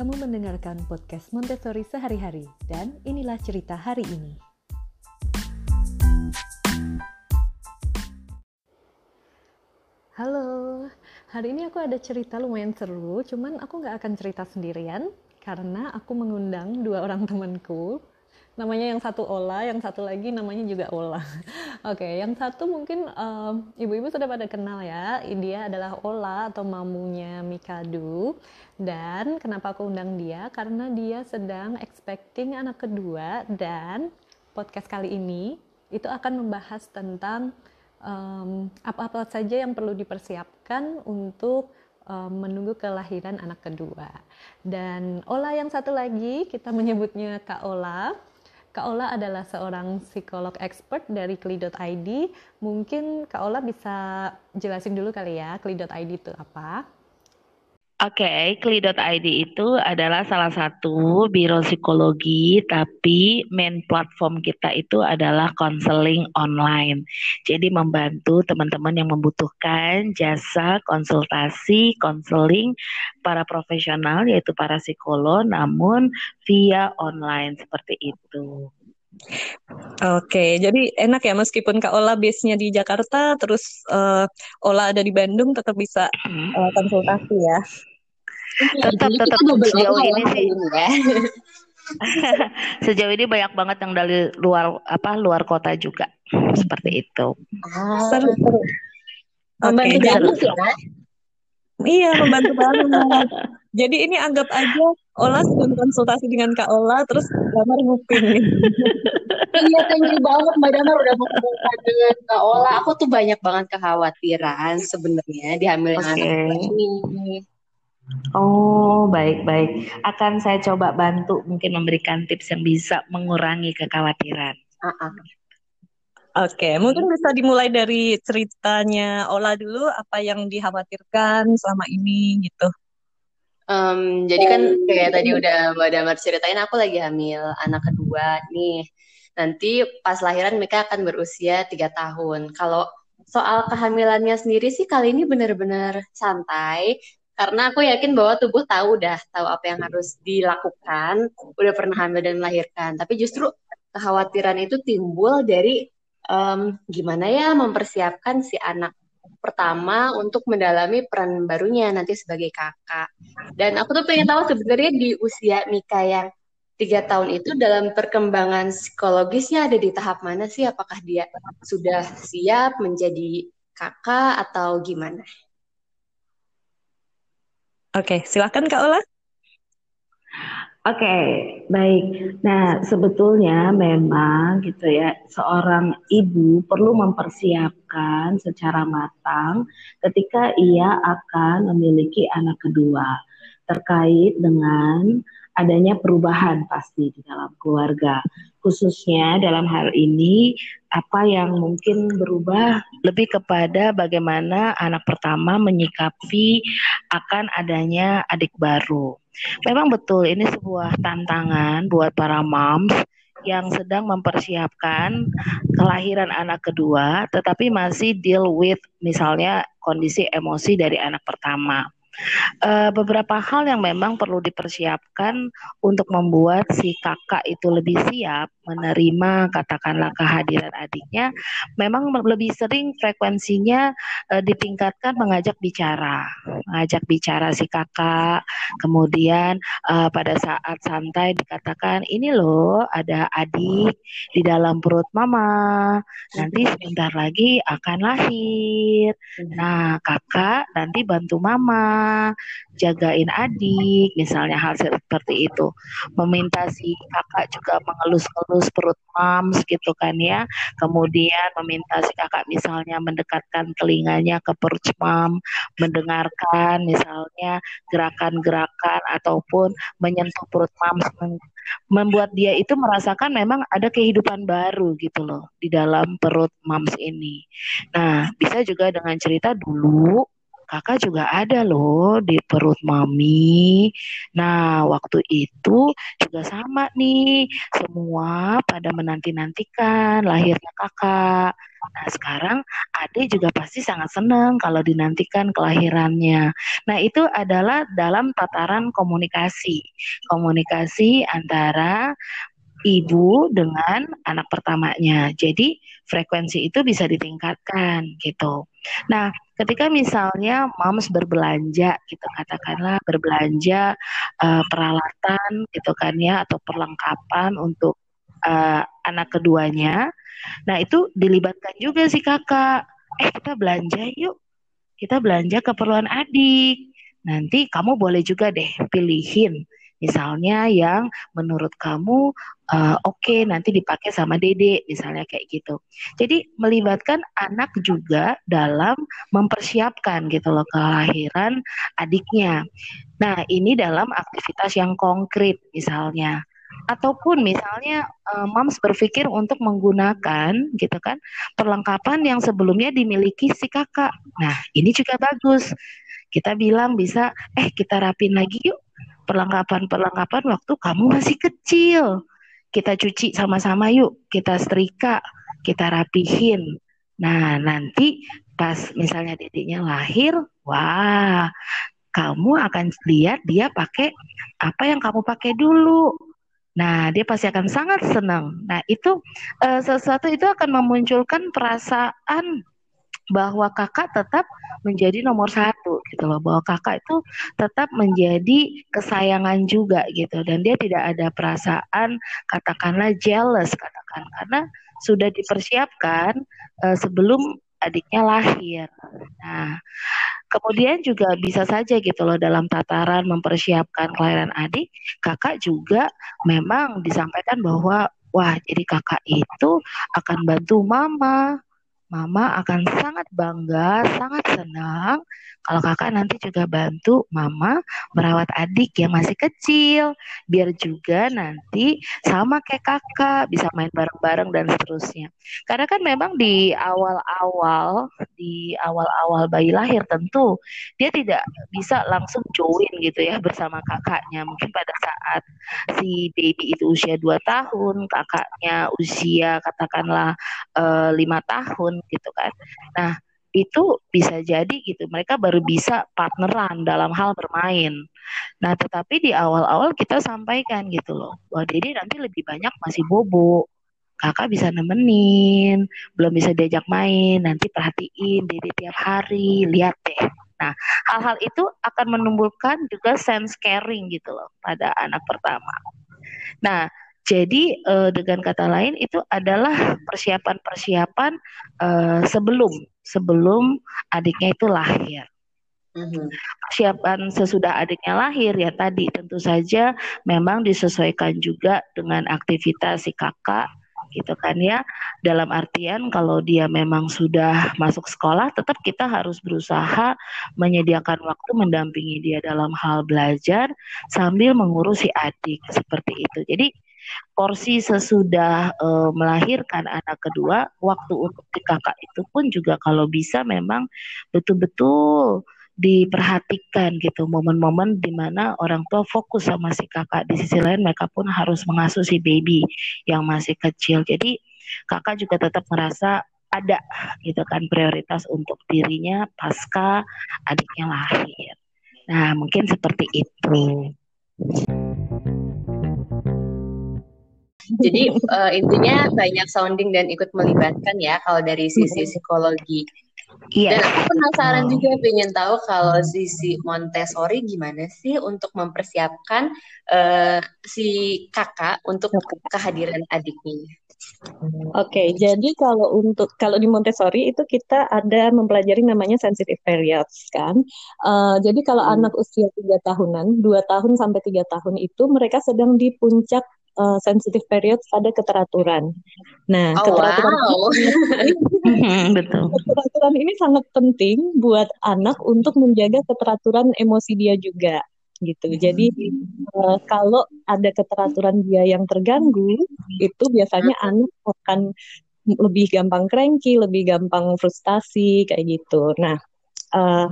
Kamu mendengarkan podcast Montessori sehari-hari dan inilah cerita hari ini. Halo, hari ini aku ada cerita lumayan seru, cuman aku nggak akan cerita sendirian karena aku mengundang dua orang temanku namanya yang satu Ola, yang satu lagi namanya juga Ola. Oke, okay, yang satu mungkin ibu-ibu um, sudah pada kenal ya. Dia adalah Ola atau mamunya Mikadu. Dan kenapa aku undang dia? Karena dia sedang expecting anak kedua dan podcast kali ini itu akan membahas tentang apa-apa um, saja yang perlu dipersiapkan untuk um, menunggu kelahiran anak kedua. Dan Ola yang satu lagi kita menyebutnya Kak Ola Kak Ola adalah seorang psikolog expert dari kli.id. Mungkin Kak Ola bisa jelasin dulu kali ya, kli.id itu apa? Oke, okay, Kli.id itu adalah salah satu biro psikologi, tapi main platform kita itu adalah konseling online. Jadi membantu teman-teman yang membutuhkan jasa konsultasi, konseling para profesional, yaitu para psikolog, namun via online seperti itu. Oke, jadi enak ya meskipun Kak Ola base-nya di Jakarta, terus uh, Ola ada di Bandung, tetap bisa uh, konsultasi ya. Iya, tetap tetap sejauh ini sih ya. sejauh ini banyak banget yang dari luar apa luar kota juga seperti itu. Ah, seru seru. Membantu okay, banget ya. Iya, membantu banget. Jadi ini anggap aja Ola sedang konsultasi dengan Kak Ola, terus Damar nguping. iya, thank you banget Mbak Damar udah menghubungkan dengan Kak Ola. Aku tuh banyak banget kekhawatiran sebenarnya di hamil okay. anak ini. Oh, baik-baik. Akan saya coba bantu mungkin memberikan tips yang bisa mengurangi kekhawatiran. Uh-uh. Oke, okay, mungkin bisa dimulai dari ceritanya Ola dulu, apa yang dikhawatirkan selama ini gitu. Um, jadi kan kayak tadi udah Mbak Damar ceritain, aku lagi hamil anak kedua nih. Nanti pas lahiran mereka akan berusia tiga tahun. Kalau soal kehamilannya sendiri sih kali ini benar-benar santai karena aku yakin bahwa tubuh tahu udah tahu apa yang harus dilakukan, udah pernah hamil dan melahirkan. Tapi justru kekhawatiran itu timbul dari um, gimana ya mempersiapkan si anak pertama untuk mendalami peran barunya nanti sebagai kakak. Dan aku tuh pengen tahu sebenarnya di usia Mika yang tiga tahun itu dalam perkembangan psikologisnya ada di tahap mana sih? Apakah dia sudah siap menjadi kakak atau gimana? Oke, silakan Kak Ola. Oke, baik. Nah, sebetulnya memang gitu ya, seorang ibu perlu mempersiapkan secara matang ketika ia akan memiliki anak kedua terkait dengan adanya perubahan pasti di dalam keluarga. Khususnya dalam hal ini apa yang mungkin berubah lebih kepada bagaimana anak pertama menyikapi akan adanya adik baru. Memang betul ini sebuah tantangan buat para moms yang sedang mempersiapkan kelahiran anak kedua tetapi masih deal with misalnya kondisi emosi dari anak pertama uh, beberapa hal yang memang perlu dipersiapkan untuk membuat si kakak itu lebih siap menerima katakanlah kehadiran adiknya memang lebih sering frekuensinya uh, ditingkatkan mengajak bicara mengajak bicara si kakak. Kemudian uh, pada saat santai dikatakan ini loh ada adik di dalam perut mama. Nanti sebentar lagi akan lahir. Nah kakak nanti bantu mama jagain adik misalnya hal seperti itu. Meminta si kakak juga mengelus-elus perut mams gitu kan ya. Kemudian meminta si kakak misalnya mendekatkan telinganya ke perut mam mendengarkan misalnya gerakan-gerakan ataupun menyentuh perut mams. Membuat dia itu merasakan memang ada kehidupan baru gitu loh di dalam perut mams ini. Nah, bisa juga dengan cerita dulu kakak juga ada loh di perut mami. Nah, waktu itu juga sama nih, semua pada menanti-nantikan lahirnya kakak. Nah, sekarang adik juga pasti sangat senang kalau dinantikan kelahirannya. Nah, itu adalah dalam tataran komunikasi. Komunikasi antara ibu dengan anak pertamanya. Jadi frekuensi itu bisa ditingkatkan gitu. Nah, ketika misalnya moms berbelanja gitu katakanlah berbelanja uh, peralatan gitu kan ya atau perlengkapan untuk uh, anak keduanya. Nah, itu dilibatkan juga si kakak. Eh, kita belanja yuk. Kita belanja keperluan adik. Nanti kamu boleh juga deh pilihin Misalnya yang menurut kamu uh, oke okay, nanti dipakai sama dede, misalnya kayak gitu. Jadi melibatkan anak juga dalam mempersiapkan gitu loh kelahiran adiknya. Nah ini dalam aktivitas yang konkret misalnya ataupun misalnya uh, moms berpikir untuk menggunakan gitu kan perlengkapan yang sebelumnya dimiliki si kakak. Nah, ini juga bagus. Kita bilang bisa eh kita rapin lagi yuk perlengkapan-perlengkapan waktu kamu masih kecil. Kita cuci sama-sama yuk, kita setrika, kita rapihin. Nah, nanti pas misalnya dedeknya lahir, wah, kamu akan lihat dia pakai apa yang kamu pakai dulu. Nah, dia pasti akan sangat senang. Nah, itu uh, sesuatu itu akan memunculkan perasaan bahwa kakak tetap menjadi nomor satu gitu loh. Bahwa kakak itu tetap menjadi kesayangan juga gitu. Dan dia tidak ada perasaan katakanlah jealous katakan. Karena sudah dipersiapkan uh, sebelum adiknya lahir. Nah, kemudian juga bisa saja gitu loh dalam tataran mempersiapkan kelahiran adik, kakak juga memang disampaikan bahwa wah jadi kakak itu akan bantu mama Mama akan sangat bangga, sangat senang kalau kakak nanti juga bantu mama merawat adik yang masih kecil, biar juga nanti sama kayak kakak bisa main bareng-bareng dan seterusnya. Karena kan memang di awal-awal, di awal-awal bayi lahir tentu dia tidak bisa langsung join gitu ya bersama kakaknya. Mungkin pada saat si baby itu usia 2 tahun, kakaknya usia katakanlah eh, lima tahun gitu kan. Nah, itu bisa jadi gitu mereka baru bisa partneran dalam hal bermain. Nah, tetapi di awal-awal kita sampaikan gitu loh, bahwa Dede nanti lebih banyak masih bobo. Kakak bisa nemenin, belum bisa diajak main, nanti perhatiin Dede tiap hari, lihat deh. Nah, hal-hal itu akan menumbuhkan juga sense caring gitu loh pada anak pertama. Nah, jadi uh, dengan kata lain itu adalah persiapan-persiapan uh, sebelum sebelum adiknya itu lahir. Mm-hmm. Persiapan sesudah adiknya lahir ya tadi tentu saja memang disesuaikan juga dengan aktivitas si kakak gitu kan ya. Dalam artian kalau dia memang sudah masuk sekolah tetap kita harus berusaha menyediakan waktu mendampingi dia dalam hal belajar sambil mengurusi adik seperti itu. Jadi porsi sesudah uh, melahirkan anak kedua, waktu untuk si kakak itu pun juga kalau bisa memang betul-betul diperhatikan gitu momen-momen di mana orang tua fokus sama si kakak. Di sisi lain mereka pun harus mengasuh si baby yang masih kecil. Jadi kakak juga tetap merasa ada gitu kan prioritas untuk dirinya pasca adiknya lahir. Nah mungkin seperti itu jadi uh, intinya banyak sounding dan ikut melibatkan ya kalau dari sisi psikologi. Iya. Dan aku penasaran oh. juga pengen tahu kalau sisi Montessori gimana sih untuk mempersiapkan uh, si kakak untuk kehadiran adiknya. Oke, okay, jadi kalau untuk kalau di Montessori itu kita ada mempelajari namanya sensitive periods kan. Uh, jadi kalau hmm. anak usia tiga tahunan, dua tahun sampai tiga tahun itu mereka sedang di puncak uh, sensitive period pada keteraturan. Nah, oh, keteraturan wow. ini, betul. Keteraturan ini sangat penting buat anak untuk menjaga keteraturan emosi dia juga gitu. Jadi uh, kalau ada keteraturan dia yang terganggu, itu biasanya anak akan lebih gampang cranky, lebih gampang frustasi kayak gitu. Nah, uh,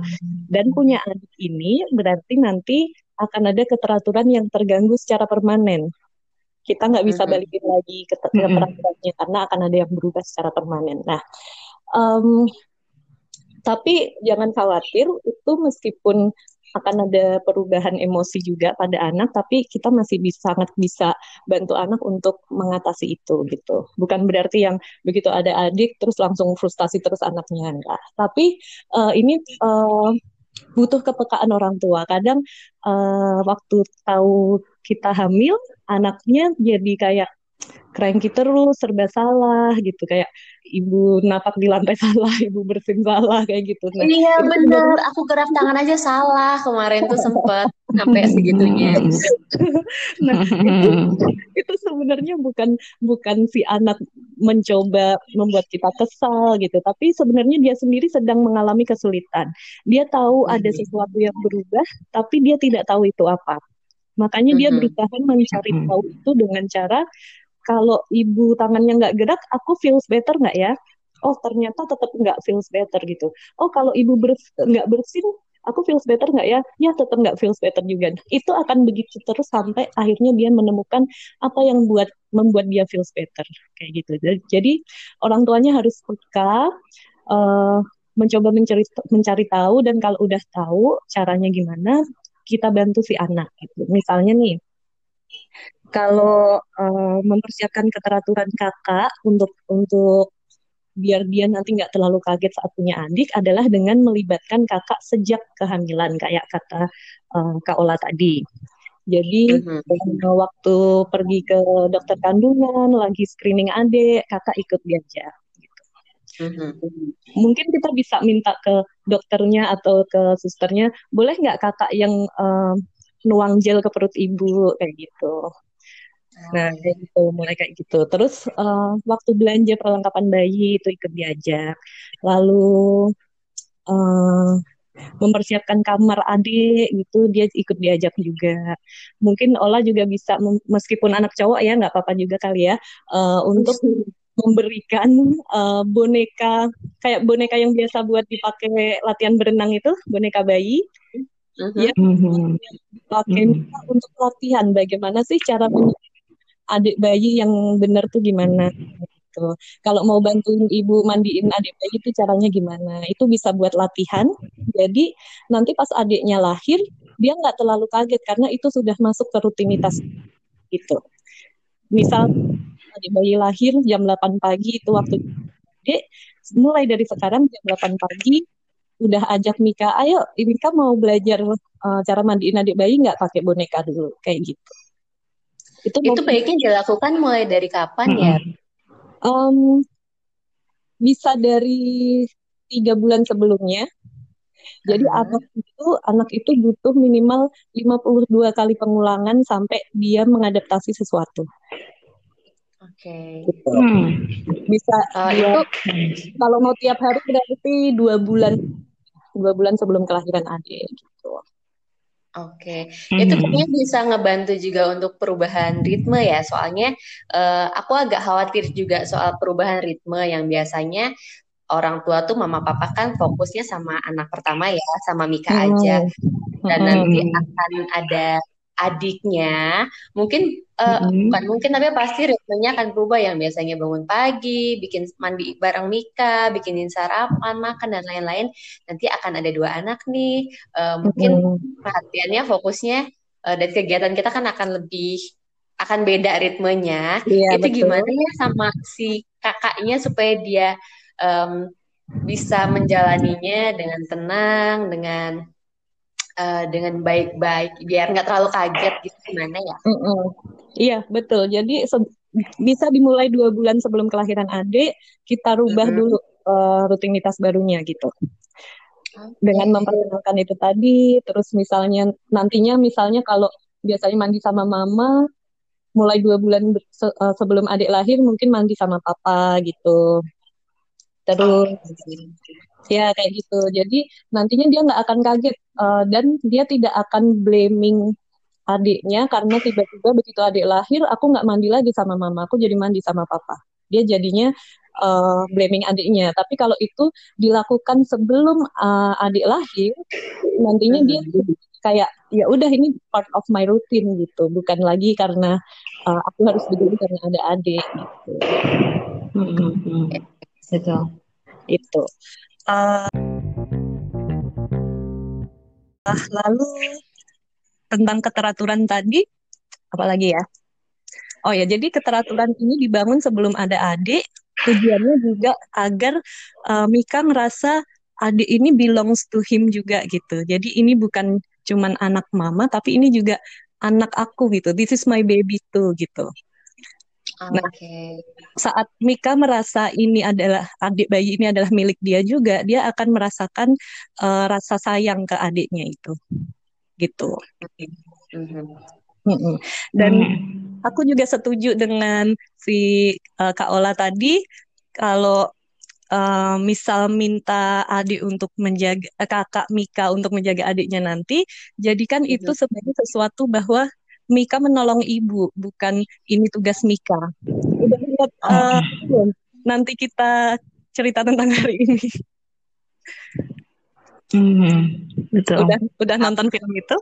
dan punya adik ini berarti nanti akan ada keteraturan yang terganggu secara permanen kita nggak bisa balikin lagi ke peraturannya karena akan ada yang berubah secara permanen. Nah, um, tapi jangan khawatir itu meskipun akan ada perubahan emosi juga pada anak, tapi kita masih bisa sangat bisa bantu anak untuk mengatasi itu gitu. Bukan berarti yang begitu ada adik terus langsung frustasi terus anaknya enggak. Tapi uh, ini uh, butuh kepekaan orang tua. Kadang uh, waktu tahu kita hamil, anaknya jadi kayak cranky terus, serba salah gitu kayak ibu napak di lantai salah, ibu bersin salah kayak gitu. Nah, iya bener, aku gerak tangan aja salah kemarin tuh sempet sampai segitunya. nah itu, itu sebenarnya bukan bukan si anak mencoba membuat kita kesal gitu, tapi sebenarnya dia sendiri sedang mengalami kesulitan. Dia tahu ada sesuatu yang berubah, tapi dia tidak tahu itu apa. Makanya dia berusaha mencari tahu itu dengan cara kalau ibu tangannya nggak gerak, aku feels better nggak ya? Oh ternyata tetap nggak feels better gitu. Oh kalau ibu nggak bersin, aku feels better nggak ya? Ya tetap nggak feels better juga. Itu akan begitu terus sampai akhirnya dia menemukan apa yang buat membuat dia feels better kayak gitu. Jadi orang tuanya harus peka, uh, mencoba mencari mencari tahu dan kalau udah tahu caranya gimana, kita bantu si anak gitu. Misalnya nih, kalau uh, mempersiapkan keteraturan kakak untuk untuk biar dia nanti nggak terlalu kaget saat punya adik adalah dengan melibatkan kakak sejak kehamilan kayak kata uh, Kak Ola tadi. Jadi mm-hmm. waktu pergi ke dokter kandungan, lagi screening adik, kakak ikut diajak. Gitu. Mm-hmm. Mungkin kita bisa minta ke dokternya atau ke susternya, boleh nggak kakak yang uh, nuang gel ke perut ibu kayak gitu. Nah, kayak gitu, mulai kayak gitu. Terus uh, waktu belanja perlengkapan bayi itu ikut diajak. Lalu uh, mempersiapkan kamar adik gitu, dia ikut diajak juga. Mungkin Ola juga bisa, meskipun anak cowok ya, nggak apa-apa juga kali ya, uh, untuk memberikan uh, boneka kayak boneka yang biasa buat dipakai latihan berenang itu boneka bayi ya pakai uh-huh. untuk latihan bagaimana sih cara adik bayi yang benar tuh gimana gitu. Kalau mau bantuin ibu mandiin adik bayi itu caranya gimana? Itu bisa buat latihan. Jadi nanti pas adiknya lahir dia nggak terlalu kaget karena itu sudah masuk ke rutinitas gitu. Misal adik bayi lahir jam 8 pagi itu waktu adik mulai dari sekarang jam 8 pagi udah ajak Mika, ayo Mika mau belajar uh, cara mandiin adik bayi nggak pakai boneka dulu kayak gitu. Itu, itu baiknya dilakukan mulai dari kapan ya? Um, bisa dari tiga bulan sebelumnya. Jadi uh-huh. anak itu anak itu butuh minimal 52 kali pengulangan sampai dia mengadaptasi sesuatu. Oke. Okay. Gitu. Hmm. Bisa uh, dua, itu kalau mau tiap hari berarti dua bulan dua bulan sebelum kelahiran adik gitu. Oke, hmm. itu kayaknya bisa ngebantu juga untuk perubahan ritme ya. Soalnya uh, aku agak khawatir juga soal perubahan ritme yang biasanya orang tua tuh mama papa kan fokusnya sama anak pertama ya, sama Mika aja. Dan hmm. nanti akan ada adiknya mungkin uh, mm-hmm. bukan mungkin tapi pasti ritmenya akan berubah yang biasanya bangun pagi bikin mandi bareng Mika bikinin sarapan makan dan lain-lain nanti akan ada dua anak nih uh, mungkin mm-hmm. perhatiannya fokusnya uh, dan kegiatan kita kan akan lebih akan beda ritmenya iya, itu betul. gimana ya sama si kakaknya supaya dia um, bisa menjalaninya dengan tenang dengan uh, dengan baik-baik biar nggak terlalu kaget gitu gimana ya? Mm -mm. Iya betul. Jadi bisa dimulai dua bulan sebelum kelahiran adik kita rubah mm -hmm. dulu uh, rutinitas barunya gitu. Okay. Dengan memperkenalkan itu tadi, terus misalnya nantinya misalnya kalau biasanya mandi sama mama, mulai dua bulan se uh, sebelum adik lahir mungkin mandi sama papa gitu. Terus ya kayak gitu. Jadi nantinya dia nggak akan kaget uh, dan dia tidak akan blaming adiknya karena tiba-tiba begitu adik lahir aku nggak mandi lagi sama mama, aku jadi mandi sama papa. Dia jadinya uh, blaming adiknya. Tapi kalau itu dilakukan sebelum uh, adik lahir, nantinya dia kayak ya udah ini part of my routine gitu, bukan lagi karena uh, aku harus begini karena ada adik gitu. Hmm, hmm, hmm. Betul. Itu. Uh, lalu tentang keteraturan tadi, apalagi ya? Oh ya, jadi keteraturan ini dibangun sebelum ada adik. Tujuannya juga agar uh, Mika ngerasa adik ini belongs to him juga gitu. Jadi ini bukan cuman anak mama, tapi ini juga anak aku gitu. This is my baby too gitu. Nah, okay. saat Mika merasa ini adalah adik bayi ini adalah milik dia juga, dia akan merasakan uh, rasa sayang ke adiknya itu, gitu. Mm-hmm. Dan mm-hmm. aku juga setuju dengan si uh, Kak Ola tadi, kalau uh, misal minta adik untuk menjaga kakak Mika untuk menjaga adiknya nanti, jadikan mm-hmm. itu sebagai sesuatu bahwa Mika menolong ibu, bukan ini tugas Mika. Udah lihat uh, nanti kita cerita tentang hari ini. Hmm, betul. Udah udah nonton film itu?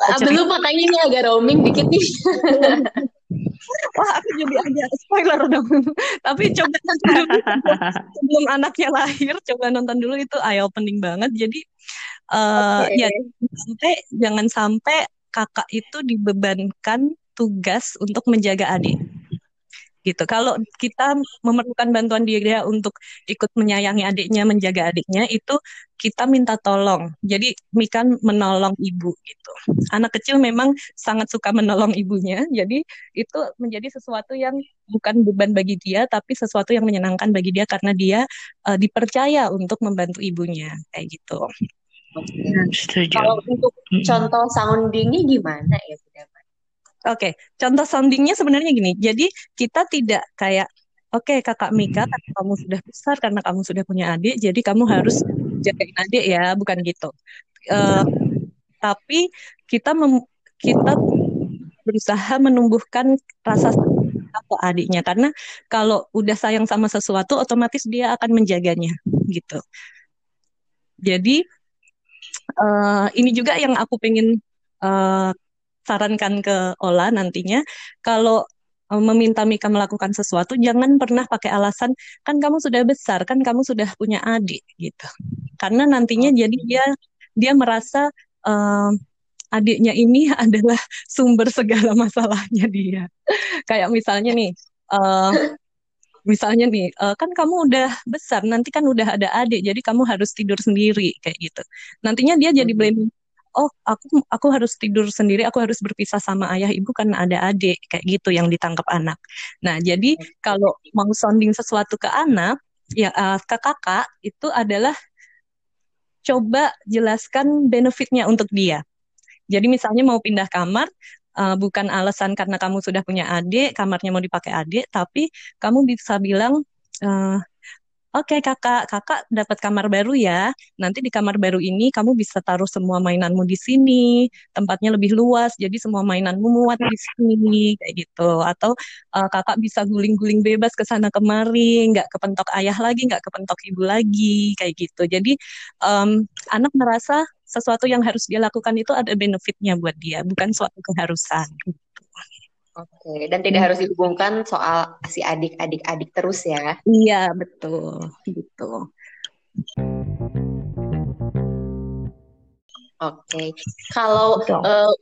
Ah, belum makanya ini agak roaming dikit nih. Wah, aku jadi agak spoiler dong. Tapi coba nonton dulu sebelum anaknya lahir, coba nonton dulu itu eye opening banget. Jadi uh, okay. ya sampai jangan sampai kakak itu dibebankan tugas untuk menjaga adik gitu. Kalau kita memerlukan bantuan dia untuk ikut menyayangi adiknya, menjaga adiknya, itu kita minta tolong. Jadi Mikan menolong ibu gitu. Anak kecil memang sangat suka menolong ibunya. Jadi itu menjadi sesuatu yang bukan beban bagi dia, tapi sesuatu yang menyenangkan bagi dia karena dia uh, dipercaya untuk membantu ibunya kayak gitu. Okay. Kalau untuk contoh soundingnya gimana ya Oke, okay. contoh soundingnya sebenarnya gini. Jadi kita tidak kayak, oke okay, kakak Mika, karena kamu sudah besar, karena kamu sudah punya adik, jadi kamu harus jagain adik ya, bukan gitu. Uh, tapi kita mem kita berusaha menumbuhkan rasa ke adiknya karena kalau udah sayang sama sesuatu otomatis dia akan menjaganya gitu. Jadi uh, ini juga yang aku pengen uh, sarankan ke Ola nantinya. Kalau uh, meminta Mika melakukan sesuatu jangan pernah pakai alasan kan kamu sudah besar kan kamu sudah punya adik gitu. Karena nantinya jadi dia dia merasa uh, adiknya ini adalah sumber segala masalahnya dia. Kayak misalnya nih uh, misalnya nih uh, kan kamu udah besar nanti kan udah ada adik jadi kamu harus tidur sendiri kayak gitu. Nantinya dia jadi blame oh aku aku harus tidur sendiri aku harus berpisah sama ayah ibu karena ada adik kayak gitu yang ditangkap anak. Nah jadi kalau mau sounding sesuatu ke anak ya uh, ke kakak itu adalah coba jelaskan benefitnya untuk dia. Jadi misalnya mau pindah kamar uh, bukan alasan karena kamu sudah punya adik, kamarnya mau dipakai adik, tapi kamu bisa bilang, uh, Oke okay, kakak, kakak dapat kamar baru ya. Nanti di kamar baru ini kamu bisa taruh semua mainanmu di sini. Tempatnya lebih luas, jadi semua mainanmu muat di sini kayak gitu. Atau uh, kakak bisa guling-guling bebas ke sana kemari, nggak kepentok ayah lagi, nggak kepentok ibu lagi kayak gitu. Jadi um, anak merasa sesuatu yang harus dia lakukan itu ada benefitnya buat dia, bukan suatu keharusan. Oke, dan tidak harus dihubungkan soal si adik-adik-adik terus ya? Iya, betul. Gitu. Oke, kalau uh,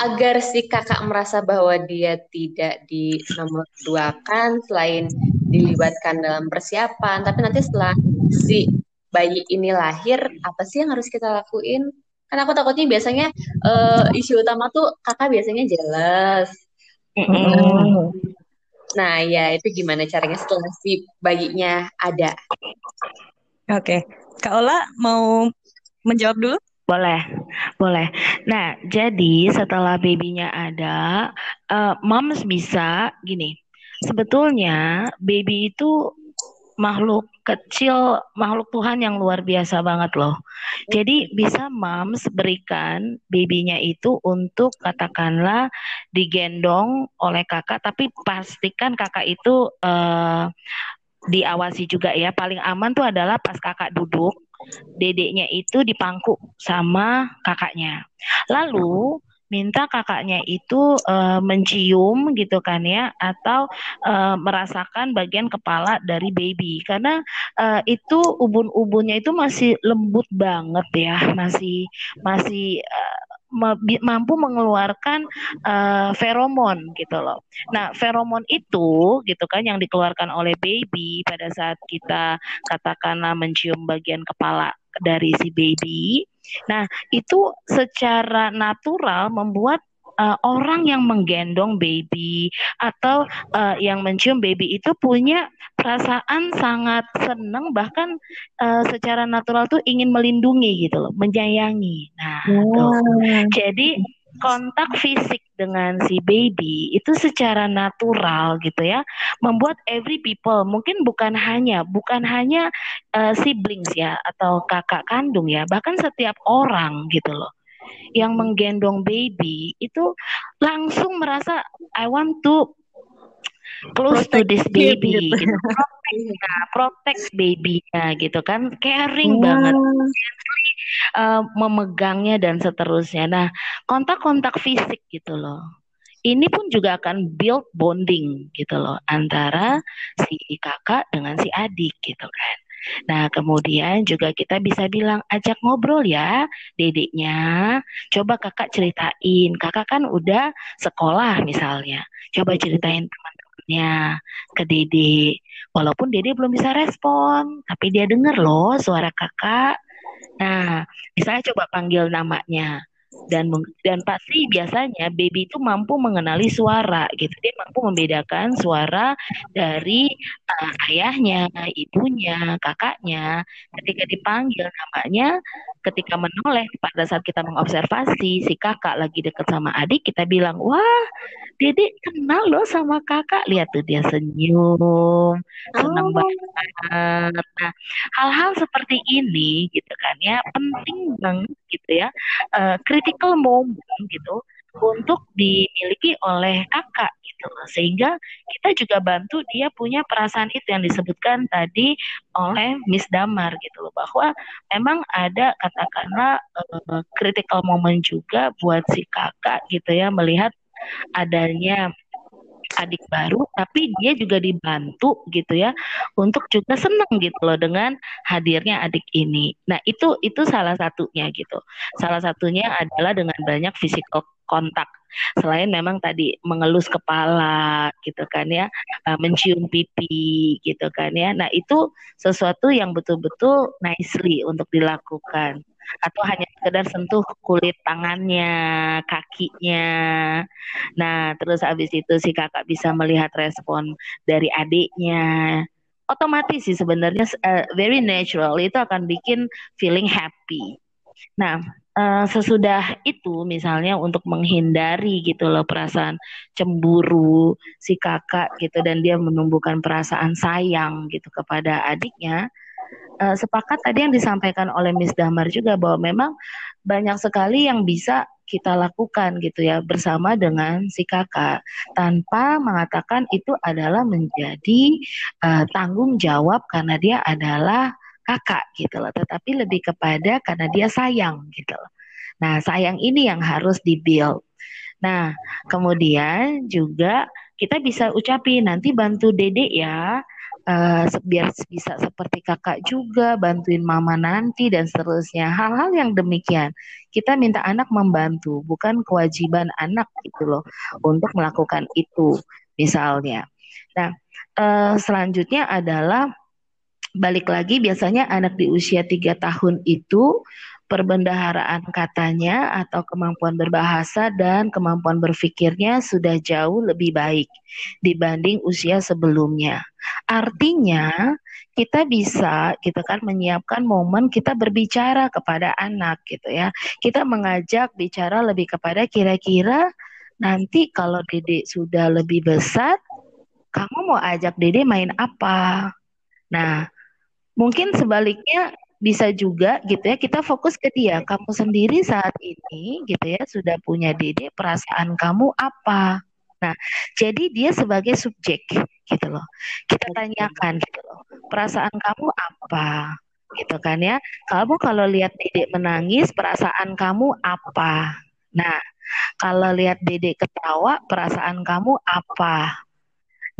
agar si kakak merasa bahwa dia tidak di nomor dua kan selain dilibatkan dalam persiapan, tapi nanti setelah si bayi ini lahir, apa sih yang harus kita lakuin? Karena aku takutnya biasanya uh, isu utama tuh kakak biasanya jelas. Mm. Nah ya itu gimana caranya setelah si bayinya ada? Oke, okay. Kak Ola mau menjawab dulu? Boleh, boleh. Nah, jadi setelah babynya ada, uh, moms bisa gini. Sebetulnya baby itu makhluk kecil, makhluk Tuhan yang luar biasa banget loh. Jadi bisa moms berikan babynya itu untuk katakanlah digendong oleh kakak, tapi pastikan kakak itu uh, diawasi juga ya. Paling aman tuh adalah pas kakak duduk, dedeknya itu dipangku sama kakaknya. Lalu minta kakaknya itu uh, mencium gitu kan ya atau uh, merasakan bagian kepala dari baby karena uh, itu ubun-ubunnya itu masih lembut banget ya masih masih uh, mampu mengeluarkan uh, feromon gitu loh. Nah, feromon itu gitu kan yang dikeluarkan oleh baby pada saat kita katakanlah mencium bagian kepala dari si baby. Nah, itu secara natural membuat uh, orang yang menggendong baby atau uh, yang mencium baby itu punya perasaan sangat senang bahkan uh, secara natural tuh ingin melindungi gitu loh, menyayangi. Nah, wow. Jadi kontak fisik dengan si baby itu secara natural gitu ya membuat every people mungkin bukan hanya bukan hanya uh, siblings ya atau kakak kandung ya bahkan setiap orang gitu loh yang menggendong baby itu langsung merasa I want to close protect to this baby gitu. gitu. protect nah, protect babynya gitu kan caring wow. banget uh, memegangnya dan seterusnya. Nah, kontak-kontak fisik gitu loh. Ini pun juga akan build bonding gitu loh antara si kakak dengan si adik gitu kan. Nah, kemudian juga kita bisa bilang ajak ngobrol ya dedeknya. Coba kakak ceritain, kakak kan udah sekolah misalnya. Coba ceritain teman-temannya ke dede. Walaupun dede belum bisa respon, tapi dia denger loh suara kakak Nah, misalnya coba panggil namanya dan dan pasti biasanya baby itu mampu mengenali suara gitu. Dia mampu membedakan suara dari uh, ayahnya ibunya kakaknya. Ketika dipanggil namanya ketika menoleh pada saat kita mengobservasi si kakak lagi dekat sama adik kita bilang wah Dede kenal loh sama kakak. Lihat tuh dia senyum senang oh. banget. Nah hal-hal seperti ini gitu kan ya penting banget gitu ya. Uh, critical moment gitu untuk dimiliki oleh kakak gitu. Sehingga kita juga bantu dia punya perasaan itu yang disebutkan tadi oleh Miss Damar gitu loh bahwa memang ada katakanlah uh, critical moment juga buat si kakak gitu ya melihat adanya adik baru tapi dia juga dibantu gitu ya untuk juga senang gitu loh dengan hadirnya adik ini. Nah, itu itu salah satunya gitu. Salah satunya adalah dengan banyak physical kontak. Selain memang tadi mengelus kepala gitu kan ya, eh, mencium pipi gitu kan ya. Nah, itu sesuatu yang betul-betul nicely untuk dilakukan atau hanya sekedar sentuh kulit tangannya, kakinya. Nah, terus habis itu si kakak bisa melihat respon dari adiknya. Otomatis sih sebenarnya uh, very natural itu akan bikin feeling happy. Nah, uh, sesudah itu misalnya untuk menghindari gitu loh perasaan cemburu si kakak gitu dan dia menumbuhkan perasaan sayang gitu kepada adiknya uh, sepakat tadi yang disampaikan oleh Miss Damar juga bahwa memang banyak sekali yang bisa kita lakukan gitu ya bersama dengan si kakak tanpa mengatakan itu adalah menjadi uh, tanggung jawab karena dia adalah kakak gitu loh tetapi lebih kepada karena dia sayang gitu loh. Nah, sayang ini yang harus dibuild. Nah, kemudian juga kita bisa ucapin nanti bantu dedek ya uh, biar bisa seperti kakak juga bantuin mama nanti dan seterusnya. Hal-hal yang demikian kita minta anak membantu bukan kewajiban anak gitu loh untuk melakukan itu misalnya. Nah uh, selanjutnya adalah balik lagi biasanya anak di usia tiga tahun itu perbendaharaan katanya atau kemampuan berbahasa dan kemampuan berpikirnya sudah jauh lebih baik dibanding usia sebelumnya. Artinya kita bisa gitu kan menyiapkan momen kita berbicara kepada anak gitu ya. Kita mengajak bicara lebih kepada kira-kira nanti kalau Dede sudah lebih besar kamu mau ajak Dede main apa? Nah, mungkin sebaliknya bisa juga gitu ya kita fokus ke dia. Kamu sendiri saat ini gitu ya sudah punya dede perasaan kamu apa? Nah jadi dia sebagai subjek gitu loh. Kita tanyakan gitu loh perasaan kamu apa? Gitu kan ya. Kamu kalau lihat dedek menangis perasaan kamu apa? Nah, kalau lihat dedek ketawa, perasaan kamu apa?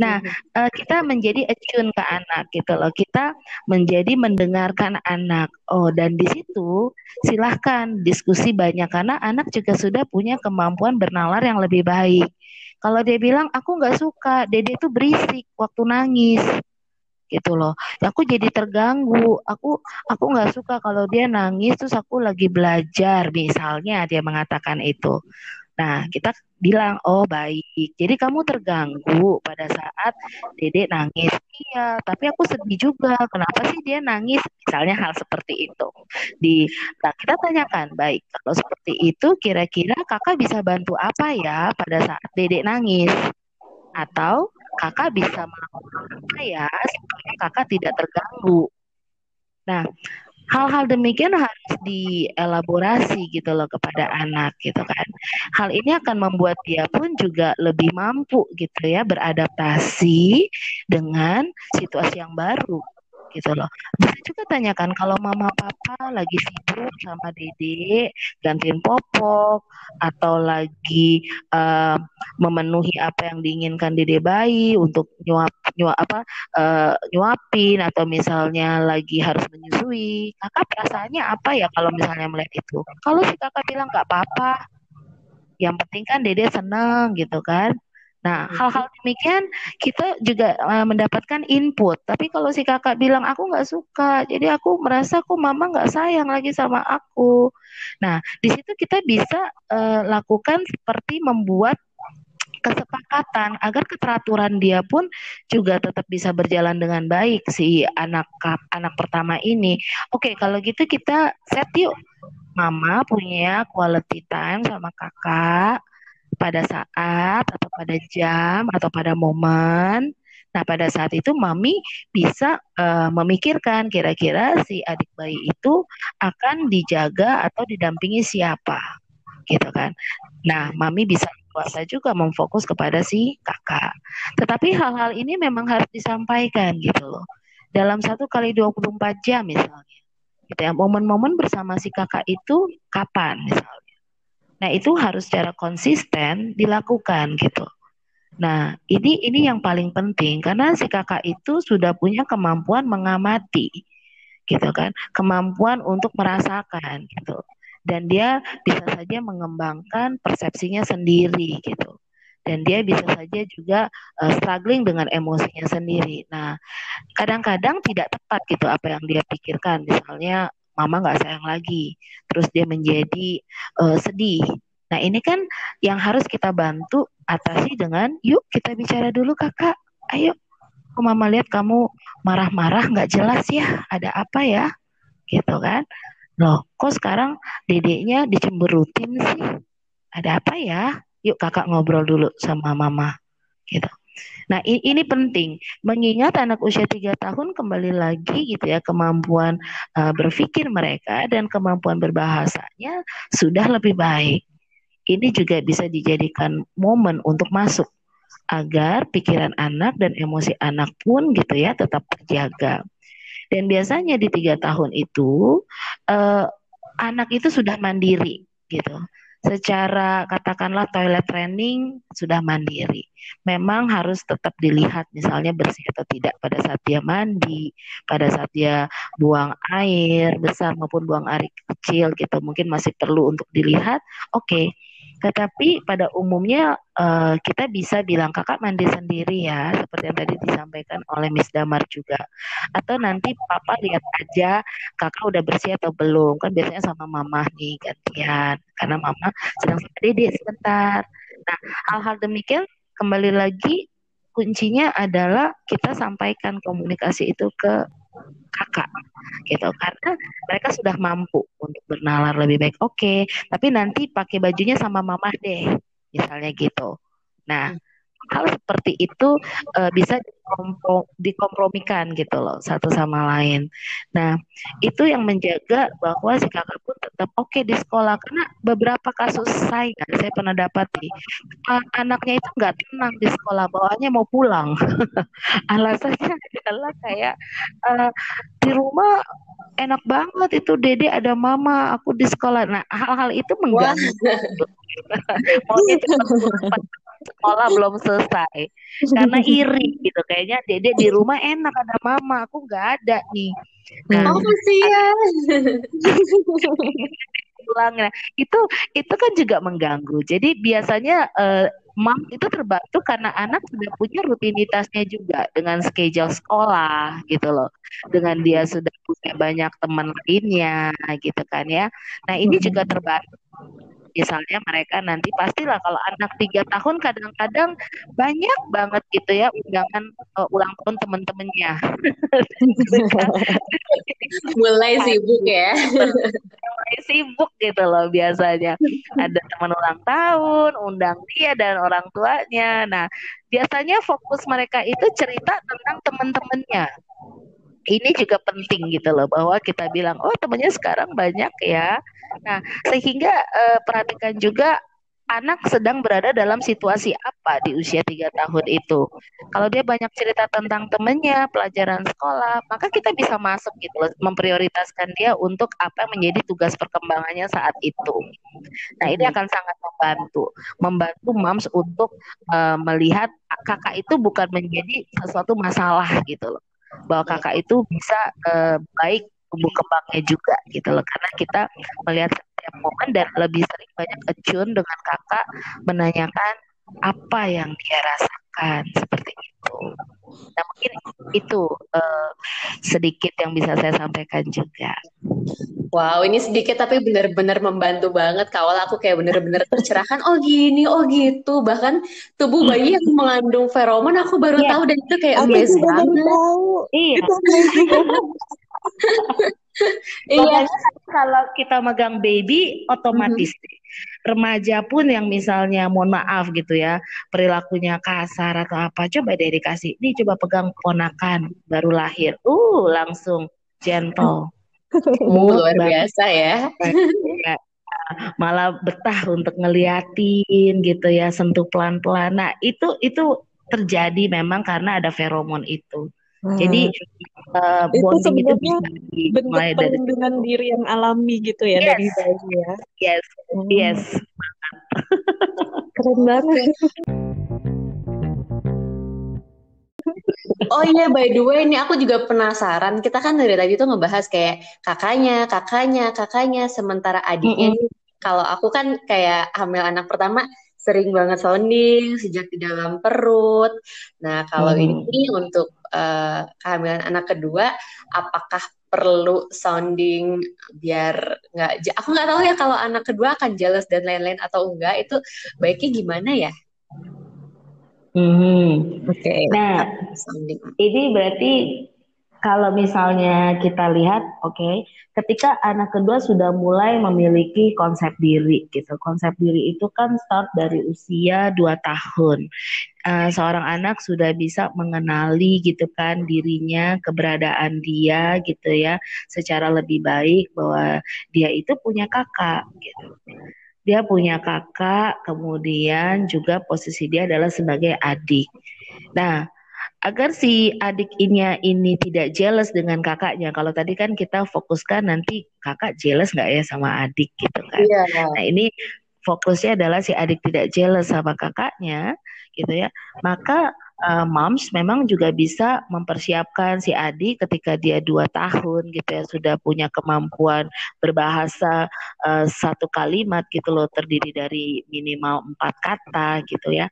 Nah, uh, kita menjadi attune ke anak gitu loh. Kita menjadi mendengarkan anak. Oh, dan di situ silahkan diskusi banyak karena anak juga sudah punya kemampuan bernalar yang lebih baik. Kalau dia bilang aku nggak suka, dede itu berisik waktu nangis gitu loh. Aku jadi terganggu. Aku aku nggak suka kalau dia nangis terus aku lagi belajar misalnya dia mengatakan itu. Nah, kita bilang, oh baik. Jadi kamu terganggu pada saat dedek nangis. Iya, tapi aku sedih juga. Kenapa sih dia nangis? Misalnya hal seperti itu. Di, nah kita tanyakan, baik. Kalau seperti itu, kira-kira kakak bisa bantu apa ya pada saat dedek nangis? Atau kakak bisa melakukan apa ya supaya kakak tidak terganggu? Nah, hal-hal demikian harus dielaborasi gitu loh kepada anak gitu kan. Hal ini akan membuat dia pun juga lebih mampu gitu ya beradaptasi dengan situasi yang baru gitu loh. Bisa juga tanyakan kalau mama papa lagi sibuk sama dede gantiin popok atau lagi uh, memenuhi apa yang diinginkan dede bayi untuk nyuap nyuap apa uh, nyuapin atau misalnya lagi harus menyusui, kakak perasaannya apa ya kalau misalnya melihat itu? Kalau si kakak bilang nggak apa-apa, yang penting kan dede seneng gitu kan Nah, hmm. hal-hal demikian kita juga uh, mendapatkan input. Tapi kalau si kakak bilang aku nggak suka, jadi aku merasa kok mama nggak sayang lagi sama aku. Nah, di situ kita bisa uh, lakukan seperti membuat kesepakatan agar keteraturan dia pun juga tetap bisa berjalan dengan baik si anak anak pertama ini. Oke, kalau gitu kita set yuk. Mama punya quality time sama kakak pada saat atau pada jam atau pada momen. Nah, pada saat itu mami bisa uh, memikirkan kira-kira si adik bayi itu akan dijaga atau didampingi siapa. Gitu kan. Nah, mami bisa kuasa juga memfokus kepada si kakak. Tetapi hal-hal ini memang harus disampaikan gitu loh. Dalam satu kali 24 jam misalnya. Gitu ya. Momen-momen bersama si kakak itu kapan misalnya Nah, itu harus secara konsisten dilakukan gitu. Nah, ini ini yang paling penting karena si kakak itu sudah punya kemampuan mengamati gitu kan, kemampuan untuk merasakan gitu. Dan dia bisa saja mengembangkan persepsinya sendiri gitu. Dan dia bisa saja juga uh, struggling dengan emosinya sendiri. Nah, kadang-kadang tidak tepat gitu apa yang dia pikirkan. Misalnya mama nggak sayang lagi, terus dia menjadi uh, sedih. Nah ini kan yang harus kita bantu atasi dengan, yuk kita bicara dulu kakak, ayo, mama lihat kamu marah-marah nggak jelas ya, ada apa ya, gitu kan? Loh, kok sekarang dedeknya dicemberutin sih? Ada apa ya? Yuk kakak ngobrol dulu sama mama, gitu. Nah ini penting mengingat anak usia tiga tahun kembali lagi gitu ya kemampuan uh, berpikir mereka dan kemampuan berbahasanya sudah lebih baik. Ini juga bisa dijadikan momen untuk masuk agar pikiran anak dan emosi anak pun gitu ya tetap terjaga. Dan biasanya di tiga tahun itu uh, anak itu sudah mandiri gitu secara katakanlah toilet training sudah mandiri. Memang harus tetap dilihat misalnya bersih atau tidak pada saat dia mandi, pada saat dia buang air besar maupun buang air kecil gitu. Mungkin masih perlu untuk dilihat. Oke. Okay tetapi pada umumnya uh, kita bisa bilang kakak mandi sendiri ya, seperti yang tadi disampaikan oleh Miss Damar juga. Atau nanti papa lihat aja kakak udah bersih atau belum. Kan biasanya sama mama nih gantian, karena mama sedang sama dedek sebentar. Nah, hal-hal demikian kembali lagi kuncinya adalah kita sampaikan komunikasi itu ke kakak gitu. Karena mereka sudah mampu untuk bernalar lebih baik oke. Okay, tapi nanti pakai bajunya sama mama deh misalnya gitu. Nah hal seperti itu uh, bisa dikompromikan gitu loh satu sama lain. Nah itu yang menjaga bahwa si kakak pun tetap oke okay di sekolah. Karena beberapa kasus saya saya pernah dapati uh, anaknya itu nggak tenang di sekolah bawaannya mau pulang. Alasannya adalah kayak uh, di rumah enak banget itu dede ada mama aku di sekolah. Nah hal-hal itu mengganggu. Cepat sekolah belum selesai. Karena iri gitu kayaknya dede di rumah enak ada mama aku nggak ada nih. Nah, oh ya? Pulangnya. Itu itu kan juga mengganggu. Jadi biasanya uh, mam itu terbantu karena anak sudah punya rutinitasnya juga dengan schedule sekolah gitu loh. Dengan dia sudah punya banyak teman lainnya gitu kan ya. Nah ini juga terbantu misalnya mereka nanti pastilah kalau anak tiga tahun kadang-kadang banyak banget gitu ya undangan uh, ulang tahun teman-temannya mulai sibuk ya. Mulai sibuk gitu loh biasanya. Ada teman ulang tahun undang dia dan orang tuanya. Nah biasanya fokus mereka itu cerita tentang teman-temannya ini juga penting gitu loh bahwa kita bilang oh temennya sekarang banyak ya Nah, sehingga uh, perhatikan juga anak sedang berada dalam situasi apa di usia tiga tahun itu. Kalau dia banyak cerita tentang temennya, pelajaran sekolah, maka kita bisa masuk gitu loh, memprioritaskan dia untuk apa yang menjadi tugas perkembangannya saat itu. Nah ini akan sangat membantu, membantu moms untuk uh, melihat kakak itu bukan menjadi sesuatu masalah gitu loh, bahwa kakak itu bisa uh, baik tumbuh kembangnya juga gitu loh karena kita melihat setiap momen dan lebih sering banyak acun dengan kakak menanyakan apa yang dia rasakan seperti itu. Nah mungkin itu uh, sedikit yang bisa saya sampaikan juga. Wow, ini sedikit tapi benar-benar membantu banget. Kawal aku kayak benar-benar tercerahkan. Oh gini, oh gitu. Bahkan tubuh bayi yang mengandung feromon aku baru yeah. tahu dan itu kayak amazing banget. Iya. iya. kalau kita megang baby otomatis mm -hmm. remaja pun yang misalnya mohon maaf gitu ya perilakunya kasar atau apa coba deh dikasih. Ini coba pegang ponakan baru lahir. Uh langsung gentle. Uh, luar biasa ya. Malah betah untuk ngeliatin gitu ya sentuh pelan-pelan. Nah itu itu terjadi memang karena ada feromon itu Hmm. Jadi uh, itu sebenarnya itu bentuk perlindungan dari... diri yang alami gitu ya yes. dari bayi ya. Yes, hmm. yes. Keren banget. Oh iya, by the way, ini aku juga penasaran. Kita kan dari tadi tuh ngebahas kayak kakaknya, kakaknya, kakaknya, sementara adiknya. Mm -hmm. Kalau aku kan kayak hamil anak pertama, sering banget sounding sejak di dalam perut. Nah, kalau hmm. ini untuk uh, kehamilan anak kedua, apakah perlu sounding biar nggak aku nggak tahu ya kalau anak kedua akan jealous dan lain-lain atau enggak itu baiknya gimana ya? Hmm. Oke. Okay. Nah, sounding. ini berarti kalau misalnya kita lihat, oke, okay, ketika anak kedua sudah mulai memiliki konsep diri, gitu. Konsep diri itu kan start dari usia 2 tahun. Uh, seorang anak sudah bisa mengenali, gitu kan, dirinya, keberadaan dia, gitu ya, secara lebih baik bahwa dia itu punya kakak, gitu dia punya kakak, kemudian juga posisi dia adalah sebagai adik. Nah, agar si adik ini ini tidak jealous dengan kakaknya. Kalau tadi kan kita fokuskan nanti kakak jealous nggak ya sama adik gitu kan. Iya. Nah ini fokusnya adalah si adik tidak jealous sama kakaknya gitu ya. Maka uh, moms memang juga bisa mempersiapkan si adik ketika dia dua tahun gitu ya sudah punya kemampuan berbahasa uh, satu kalimat gitu loh terdiri dari minimal empat kata gitu ya.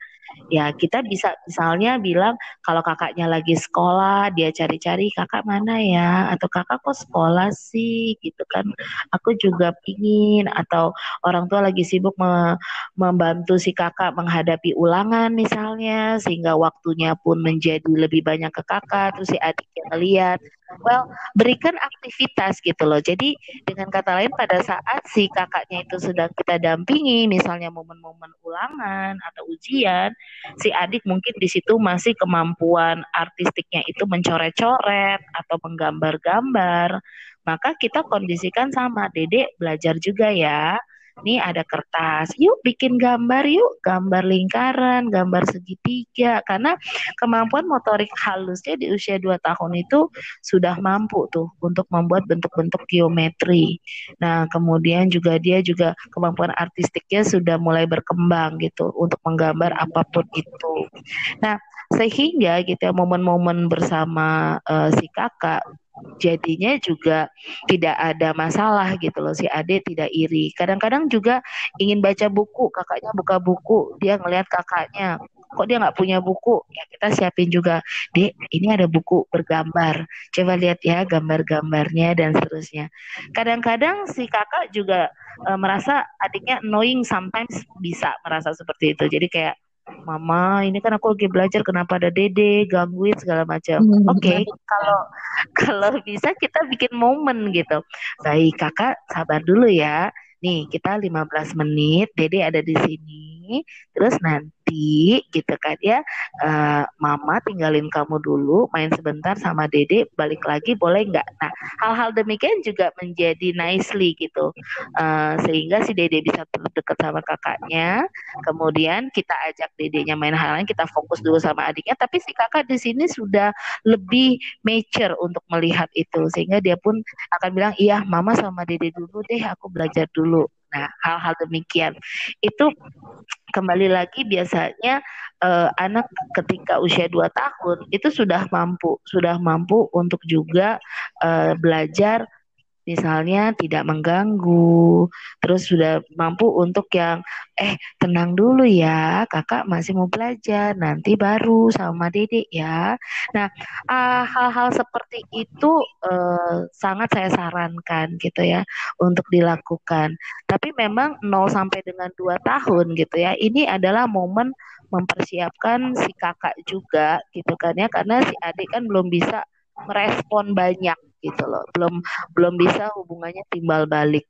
Ya kita bisa misalnya bilang kalau kakaknya lagi sekolah dia cari-cari kakak mana ya? Atau kakak kok sekolah sih? Gitu kan. Aku juga pingin. Atau orang tua lagi sibuk me membantu si kakak menghadapi ulangan misalnya sehingga waktunya pun menjadi lebih banyak ke kakak terus si adiknya melihat well berikan aktivitas gitu loh. Jadi dengan kata lain pada saat si kakaknya itu sedang kita dampingi misalnya momen-momen ulangan atau ujian si adik mungkin di situ masih kemampuan artistiknya itu mencoret-coret atau menggambar-gambar. Maka kita kondisikan sama dedek belajar juga ya Nih ada kertas, yuk bikin gambar yuk, gambar lingkaran, gambar segitiga. Karena kemampuan motorik halusnya di usia 2 tahun itu sudah mampu tuh untuk membuat bentuk-bentuk geometri. Nah, kemudian juga dia juga kemampuan artistiknya sudah mulai berkembang gitu untuk menggambar apa pun itu. Nah, sehingga gitu ya momen-momen bersama uh, si kakak jadinya juga tidak ada masalah gitu loh si Ade tidak iri. Kadang-kadang juga ingin baca buku, kakaknya buka buku, dia ngelihat kakaknya kok dia nggak punya buku? Ya kita siapin juga dek ini ada buku bergambar coba lihat ya gambar-gambarnya dan seterusnya. Kadang-kadang si kakak juga e, merasa adiknya annoying sometimes bisa merasa seperti itu. Jadi kayak Mama, ini kan aku lagi belajar kenapa ada Dede gangguin segala macam. Hmm. Oke, okay, kalau kalau bisa kita bikin momen gitu. Baik, Kakak sabar dulu ya. Nih, kita 15 menit, Dede ada di sini. Terus nanti nanti gitu kan ya. Uh, mama tinggalin kamu dulu main sebentar sama dede balik lagi boleh nggak? Nah hal-hal demikian juga menjadi nicely gitu. Uh, sehingga si dede bisa terdekat sama kakaknya. Kemudian kita ajak dedenya main hal lain kita fokus dulu sama adiknya. Tapi si kakak di sini sudah lebih mature untuk melihat itu. Sehingga dia pun akan bilang iya mama sama dede dulu deh aku belajar dulu. Nah, hal-hal demikian. Itu kembali lagi biasanya uh, anak ketika usia 2 tahun itu sudah mampu, sudah mampu untuk juga uh, belajar misalnya tidak mengganggu, terus sudah mampu untuk yang eh tenang dulu ya, kakak masih mau belajar, nanti baru sama dedek ya. Nah hal hal-hal seperti itu uh, sangat saya sarankan gitu ya untuk dilakukan. Tapi memang 0 sampai dengan 2 tahun gitu ya, ini adalah momen mempersiapkan si kakak juga gitu kan ya, karena si adik kan belum bisa merespon banyak gitu loh. Belum belum bisa hubungannya timbal balik.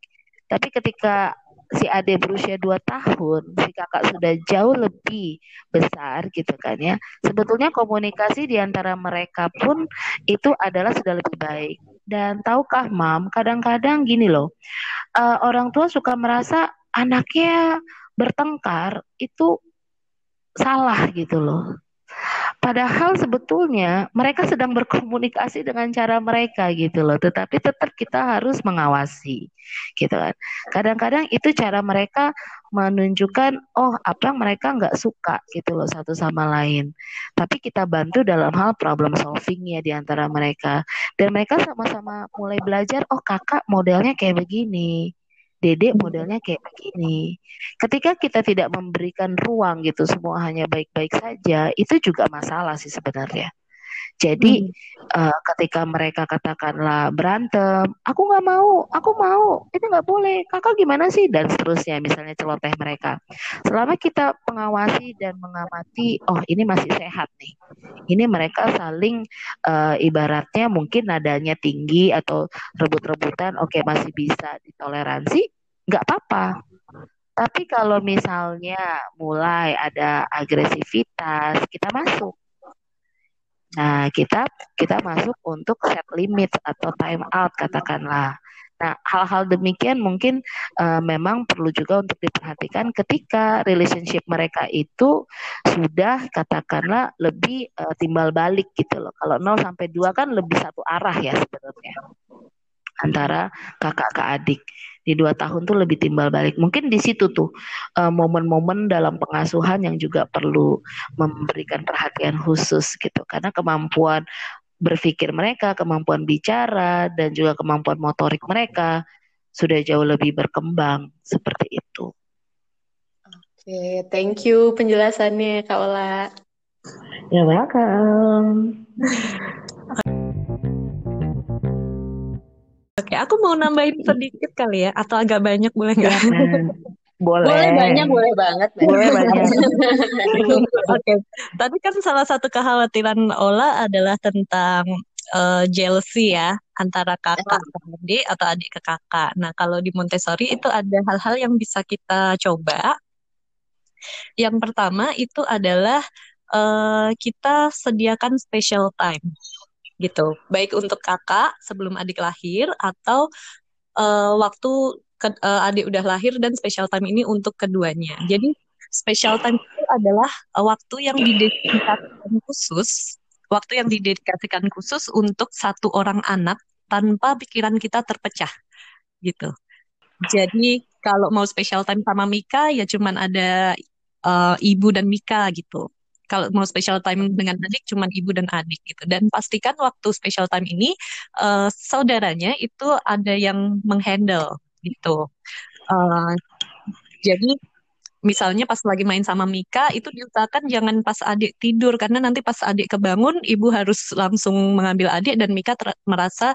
Tapi ketika si ade berusia 2 tahun si kakak sudah jauh lebih besar gitu kan ya sebetulnya komunikasi di antara mereka pun itu adalah sudah lebih baik. Dan tahukah mam kadang-kadang gini loh uh, orang tua suka merasa anaknya bertengkar itu salah gitu loh Padahal sebetulnya mereka sedang berkomunikasi dengan cara mereka gitu loh, tetapi tetap kita harus mengawasi gitu kan. Kadang-kadang itu cara mereka menunjukkan oh apa mereka nggak suka gitu loh satu sama lain. Tapi kita bantu dalam hal problem solvingnya di antara mereka dan mereka sama-sama mulai belajar oh kakak modelnya kayak begini Dede modelnya kayak begini. Ketika kita tidak memberikan ruang gitu, semua hanya baik-baik saja, itu juga masalah sih sebenarnya. Jadi hmm. uh, ketika mereka katakanlah berantem, aku nggak mau, aku mau, ini nggak boleh, kakak gimana sih dan seterusnya, misalnya celoteh mereka. Selama kita mengawasi dan mengamati, oh ini masih sehat nih, ini mereka saling uh, ibaratnya mungkin nadanya tinggi atau rebut-rebutan, oke okay, masih bisa ditoleransi, nggak apa-apa. Tapi kalau misalnya mulai ada agresivitas, kita masuk Nah, kita kita masuk untuk set limit atau time out katakanlah. Nah, hal-hal demikian mungkin uh, memang perlu juga untuk diperhatikan ketika relationship mereka itu sudah katakanlah lebih uh, timbal balik gitu loh. Kalau 0 sampai 2 kan lebih satu arah ya sebenarnya antara kakak ke adik di dua tahun tuh lebih timbal balik. Mungkin di situ tuh uh, momen-momen dalam pengasuhan yang juga perlu memberikan perhatian khusus gitu, karena kemampuan berpikir mereka, kemampuan bicara dan juga kemampuan motorik mereka sudah jauh lebih berkembang seperti itu. Oke, thank you penjelasannya Kak Ola. You're welcome. Aku mau nambahin sedikit kali ya, atau agak banyak boleh nggak? boleh. Boleh banyak, boleh banget. Boleh banyak. Oke, tadi kan salah satu kekhawatiran Ola adalah tentang uh, jealousy ya antara kakak ke adik atau adik ke kakak. Nah, kalau di Montessori itu ada hal-hal yang bisa kita coba. Yang pertama itu adalah uh, kita sediakan special time gitu. Baik untuk kakak sebelum adik lahir atau uh, waktu ke, uh, adik udah lahir dan special time ini untuk keduanya. Jadi special time itu adalah uh, waktu yang didedikasikan khusus, waktu yang didedikasikan khusus untuk satu orang anak tanpa pikiran kita terpecah gitu. Jadi kalau mau special time sama Mika ya cuman ada uh, ibu dan Mika gitu. Kalau mau special time dengan adik cuman ibu dan adik gitu. Dan pastikan waktu special time ini uh, saudaranya itu ada yang menghandle gitu. Uh, jadi misalnya pas lagi main sama Mika itu diusahakan jangan pas adik tidur karena nanti pas adik kebangun ibu harus langsung mengambil adik dan Mika merasa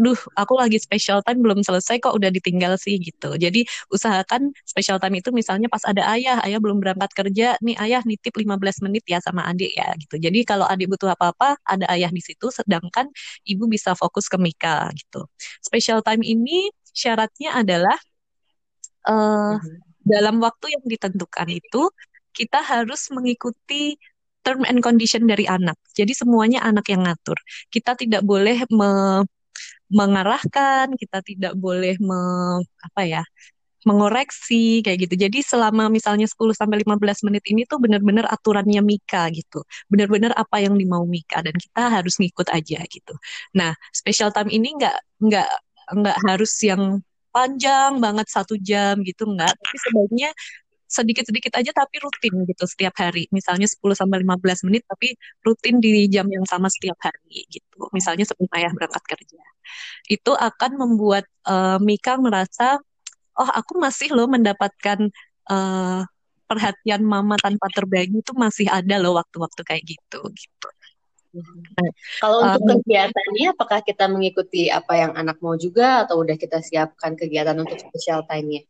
duh aku lagi special time belum selesai kok udah ditinggal sih gitu. Jadi usahakan special time itu misalnya pas ada ayah, ayah belum berangkat kerja, nih ayah nitip 15 menit ya sama adik ya gitu. Jadi kalau adik butuh apa-apa, ada ayah di situ sedangkan ibu bisa fokus ke Mika gitu. Special time ini syaratnya adalah uh, dalam waktu yang ditentukan itu kita harus mengikuti term and condition dari anak. Jadi semuanya anak yang ngatur. Kita tidak boleh me mengarahkan, kita tidak boleh me, apa ya, mengoreksi kayak gitu. Jadi selama misalnya 10 sampai 15 menit ini tuh benar-benar aturannya Mika gitu. Benar-benar apa yang dimau Mika dan kita harus ngikut aja gitu. Nah, special time ini nggak nggak nggak harus yang panjang banget satu jam gitu nggak, tapi sebaiknya sedikit-sedikit aja tapi rutin gitu setiap hari. Misalnya 10 sampai 15 menit tapi rutin di jam yang sama setiap hari gitu. Misalnya sebelum ayah berangkat kerja. Itu akan membuat uh, Mika merasa oh aku masih loh mendapatkan uh, perhatian mama tanpa terbagi itu masih ada loh waktu-waktu kayak gitu gitu. Nah, kalau untuk um, kegiatannya, apakah kita mengikuti apa yang anak mau juga, atau udah kita siapkan kegiatan untuk special time-nya?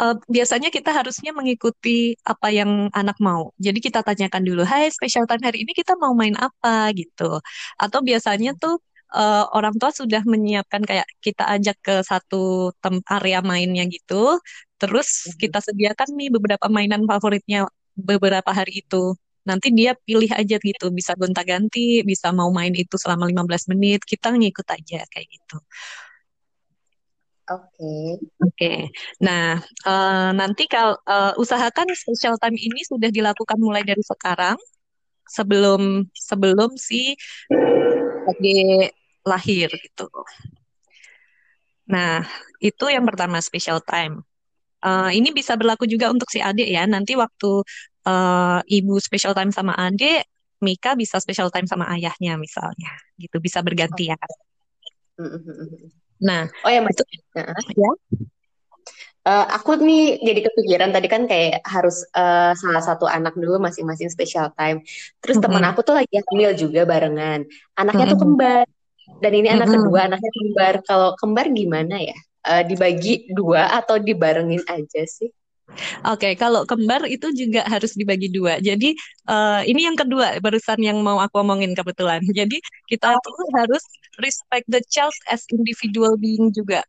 Uh, biasanya kita harusnya mengikuti apa yang anak mau. Jadi kita tanyakan dulu, Hai special time hari ini kita mau main apa gitu. Atau biasanya tuh uh, orang tua sudah menyiapkan kayak kita ajak ke satu tem area mainnya gitu. Terus mhm. kita sediakan nih beberapa mainan favoritnya beberapa hari itu. Nanti dia pilih aja gitu, bisa gonta-ganti, bisa mau main itu selama 15 menit, kita ngikut aja kayak gitu. Oke. Okay. Oke. Okay. Nah, uh, nanti kalau uh, usahakan special time ini sudah dilakukan mulai dari sekarang sebelum sebelum si lagi lahir gitu. Nah, itu yang pertama special time. Uh, ini bisa berlaku juga untuk si adik ya. Nanti waktu uh, ibu special time sama adik, Mika bisa special time sama ayahnya misalnya. Gitu bisa bergantian. Okay. Nah, oh ya Mas. Itu, ya. Uh, aku nih jadi kepikiran tadi kan kayak harus uh, salah satu anak dulu masing-masing special time. Terus mm -hmm. teman aku tuh lagi hamil juga barengan. Anaknya mm -hmm. tuh kembar. Dan ini anak mm -hmm. kedua, anaknya kembar. Kalau kembar gimana ya? Uh, dibagi dua atau dibarengin aja sih? Oke, okay, kalau kembar itu juga harus dibagi dua. Jadi uh, ini yang kedua barusan yang mau aku omongin kebetulan. Jadi kita tuh harus respect the child as individual being juga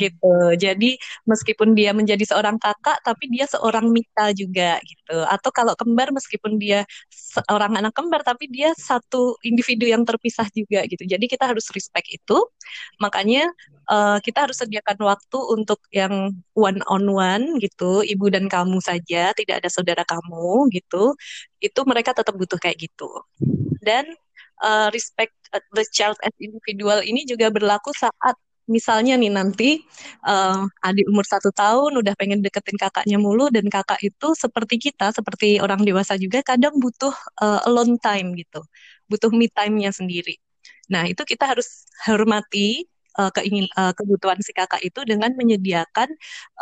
gitu. Jadi meskipun dia menjadi seorang kakak, tapi dia seorang Mika juga gitu. Atau kalau kembar meskipun dia seorang anak kembar, tapi dia satu individu yang terpisah juga gitu. Jadi kita harus respect itu. Makanya uh, kita harus sediakan waktu untuk yang one on one gitu, ibu dan kamu saja, tidak ada saudara kamu gitu. Itu mereka tetap butuh kayak gitu. Dan uh, respect the child as individual ini juga berlaku saat misalnya nih nanti uh, adik umur satu tahun udah pengen deketin kakaknya mulu dan kakak itu seperti kita seperti orang dewasa juga kadang butuh uh, alone time gitu. Butuh me time-nya sendiri. Nah itu kita harus hormati uh, keingin uh, kebutuhan si kakak itu dengan menyediakan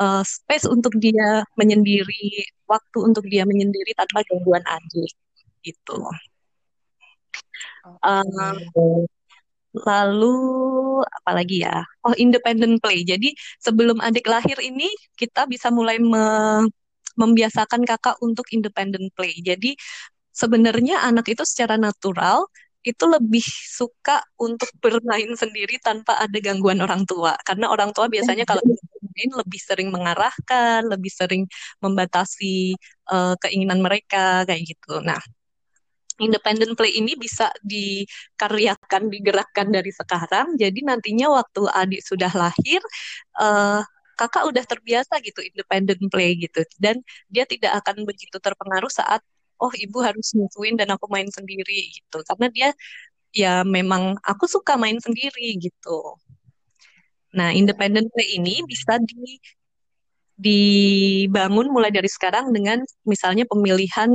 uh, space untuk dia menyendiri waktu untuk dia menyendiri tanpa gangguan adik gitu. Uh, Lalu apalagi ya? Oh, independent play. Jadi sebelum adik lahir ini kita bisa mulai me membiasakan kakak untuk independent play. Jadi sebenarnya anak itu secara natural itu lebih suka untuk bermain sendiri tanpa ada gangguan orang tua. Karena orang tua biasanya kalau bermain lebih sering mengarahkan, lebih sering membatasi uh, keinginan mereka kayak gitu. Nah, independent play ini bisa dikaryakan, digerakkan dari sekarang. Jadi nantinya waktu adik sudah lahir, uh, kakak udah terbiasa gitu independent play gitu, dan dia tidak akan begitu terpengaruh saat oh ibu harus nyusuin dan aku main sendiri gitu, karena dia ya memang aku suka main sendiri gitu. Nah, independent play ini bisa di dibangun mulai dari sekarang dengan misalnya pemilihan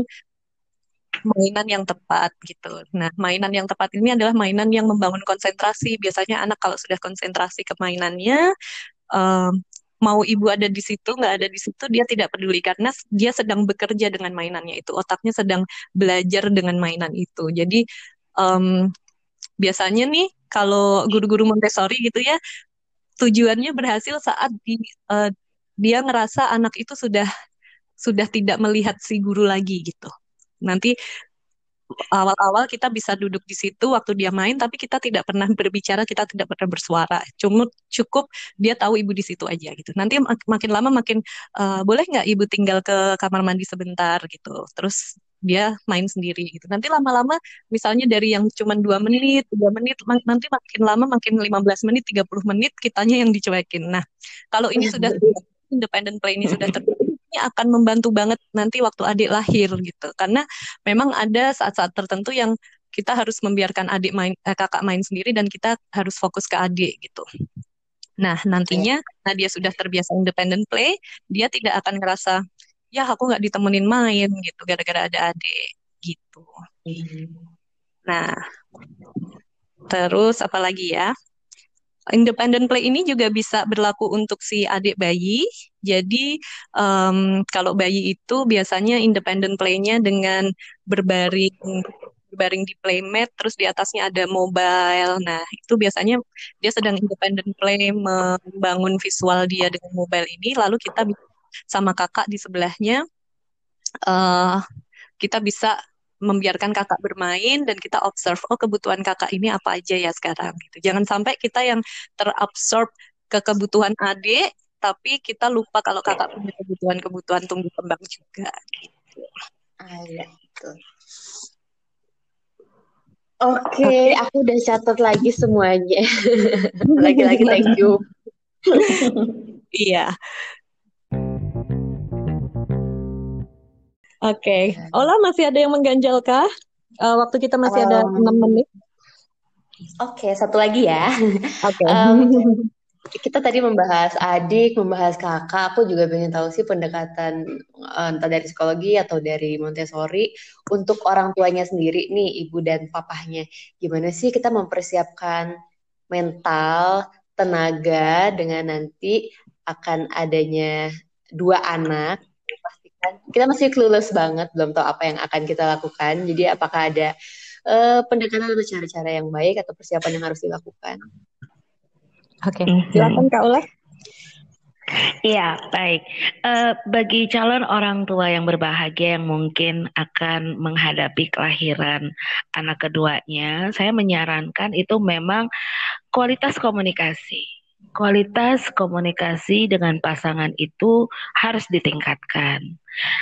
mainan yang tepat gitu. Nah, mainan yang tepat ini adalah mainan yang membangun konsentrasi. Biasanya anak kalau sudah konsentrasi ke mainannya, um, mau ibu ada di situ nggak ada di situ dia tidak peduli karena dia sedang bekerja dengan mainannya itu otaknya sedang belajar dengan mainan itu jadi um, biasanya nih kalau guru-guru Montessori gitu ya tujuannya berhasil saat di, uh, dia ngerasa anak itu sudah sudah tidak melihat si guru lagi gitu nanti awal-awal kita bisa duduk di situ waktu dia main tapi kita tidak pernah berbicara kita tidak pernah bersuara. Cuma cukup dia tahu ibu di situ aja gitu. Nanti mak makin lama makin uh, boleh nggak ibu tinggal ke kamar mandi sebentar gitu. Terus dia main sendiri gitu. Nanti lama-lama misalnya dari yang cuma dua menit tiga menit nanti makin lama makin 15 menit 30 menit kitanya yang dicuekin. Nah kalau ini sudah independent play ini sudah terjadi ini akan membantu banget nanti waktu adik lahir gitu karena memang ada saat-saat tertentu yang kita harus membiarkan adik main eh, kakak main sendiri dan kita harus fokus ke adik gitu. Nah, nantinya nah dia sudah terbiasa independent play, dia tidak akan ngerasa ya aku nggak ditemenin main gitu gara-gara ada adik gitu. Nah, terus apa lagi ya? Independent play ini juga bisa berlaku untuk si adik bayi. Jadi um, kalau bayi itu biasanya independent play-nya dengan berbaring berbaring di playmat, terus di atasnya ada mobile. Nah itu biasanya dia sedang independent play membangun visual dia dengan mobile ini. Lalu kita sama kakak di sebelahnya uh, kita bisa membiarkan kakak bermain dan kita observe oh kebutuhan kakak ini apa aja ya sekarang gitu. Jangan sampai kita yang terabsorb ke kebutuhan adik tapi kita lupa kalau kakak punya kebutuhan-kebutuhan tumbuh kembang juga gitu. Ah, iya, Oke, okay, aku udah catat lagi semuanya. Lagi-lagi thank you. Iya. Oke, okay. Ola masih ada yang mengganjalkah? Uh, waktu kita masih um, ada enam menit. Oke, okay, satu lagi ya. Oke. Okay. um, kita tadi membahas adik, membahas kakak. Aku juga pengen tahu sih pendekatan uh, entah dari psikologi atau dari Montessori untuk orang tuanya sendiri nih, ibu dan papahnya. Gimana sih kita mempersiapkan mental, tenaga dengan nanti akan adanya dua anak kita masih clueless banget, belum tahu apa yang akan kita lakukan. Jadi apakah ada uh, pendekatan atau cara-cara yang baik atau persiapan yang harus dilakukan? Oke, okay. Mhm. silakan Kak Ula. Iya, baik. Uh, bagi calon orang tua yang berbahagia yang mungkin akan menghadapi kelahiran anak keduanya, saya menyarankan itu memang kualitas komunikasi kualitas komunikasi dengan pasangan itu harus ditingkatkan.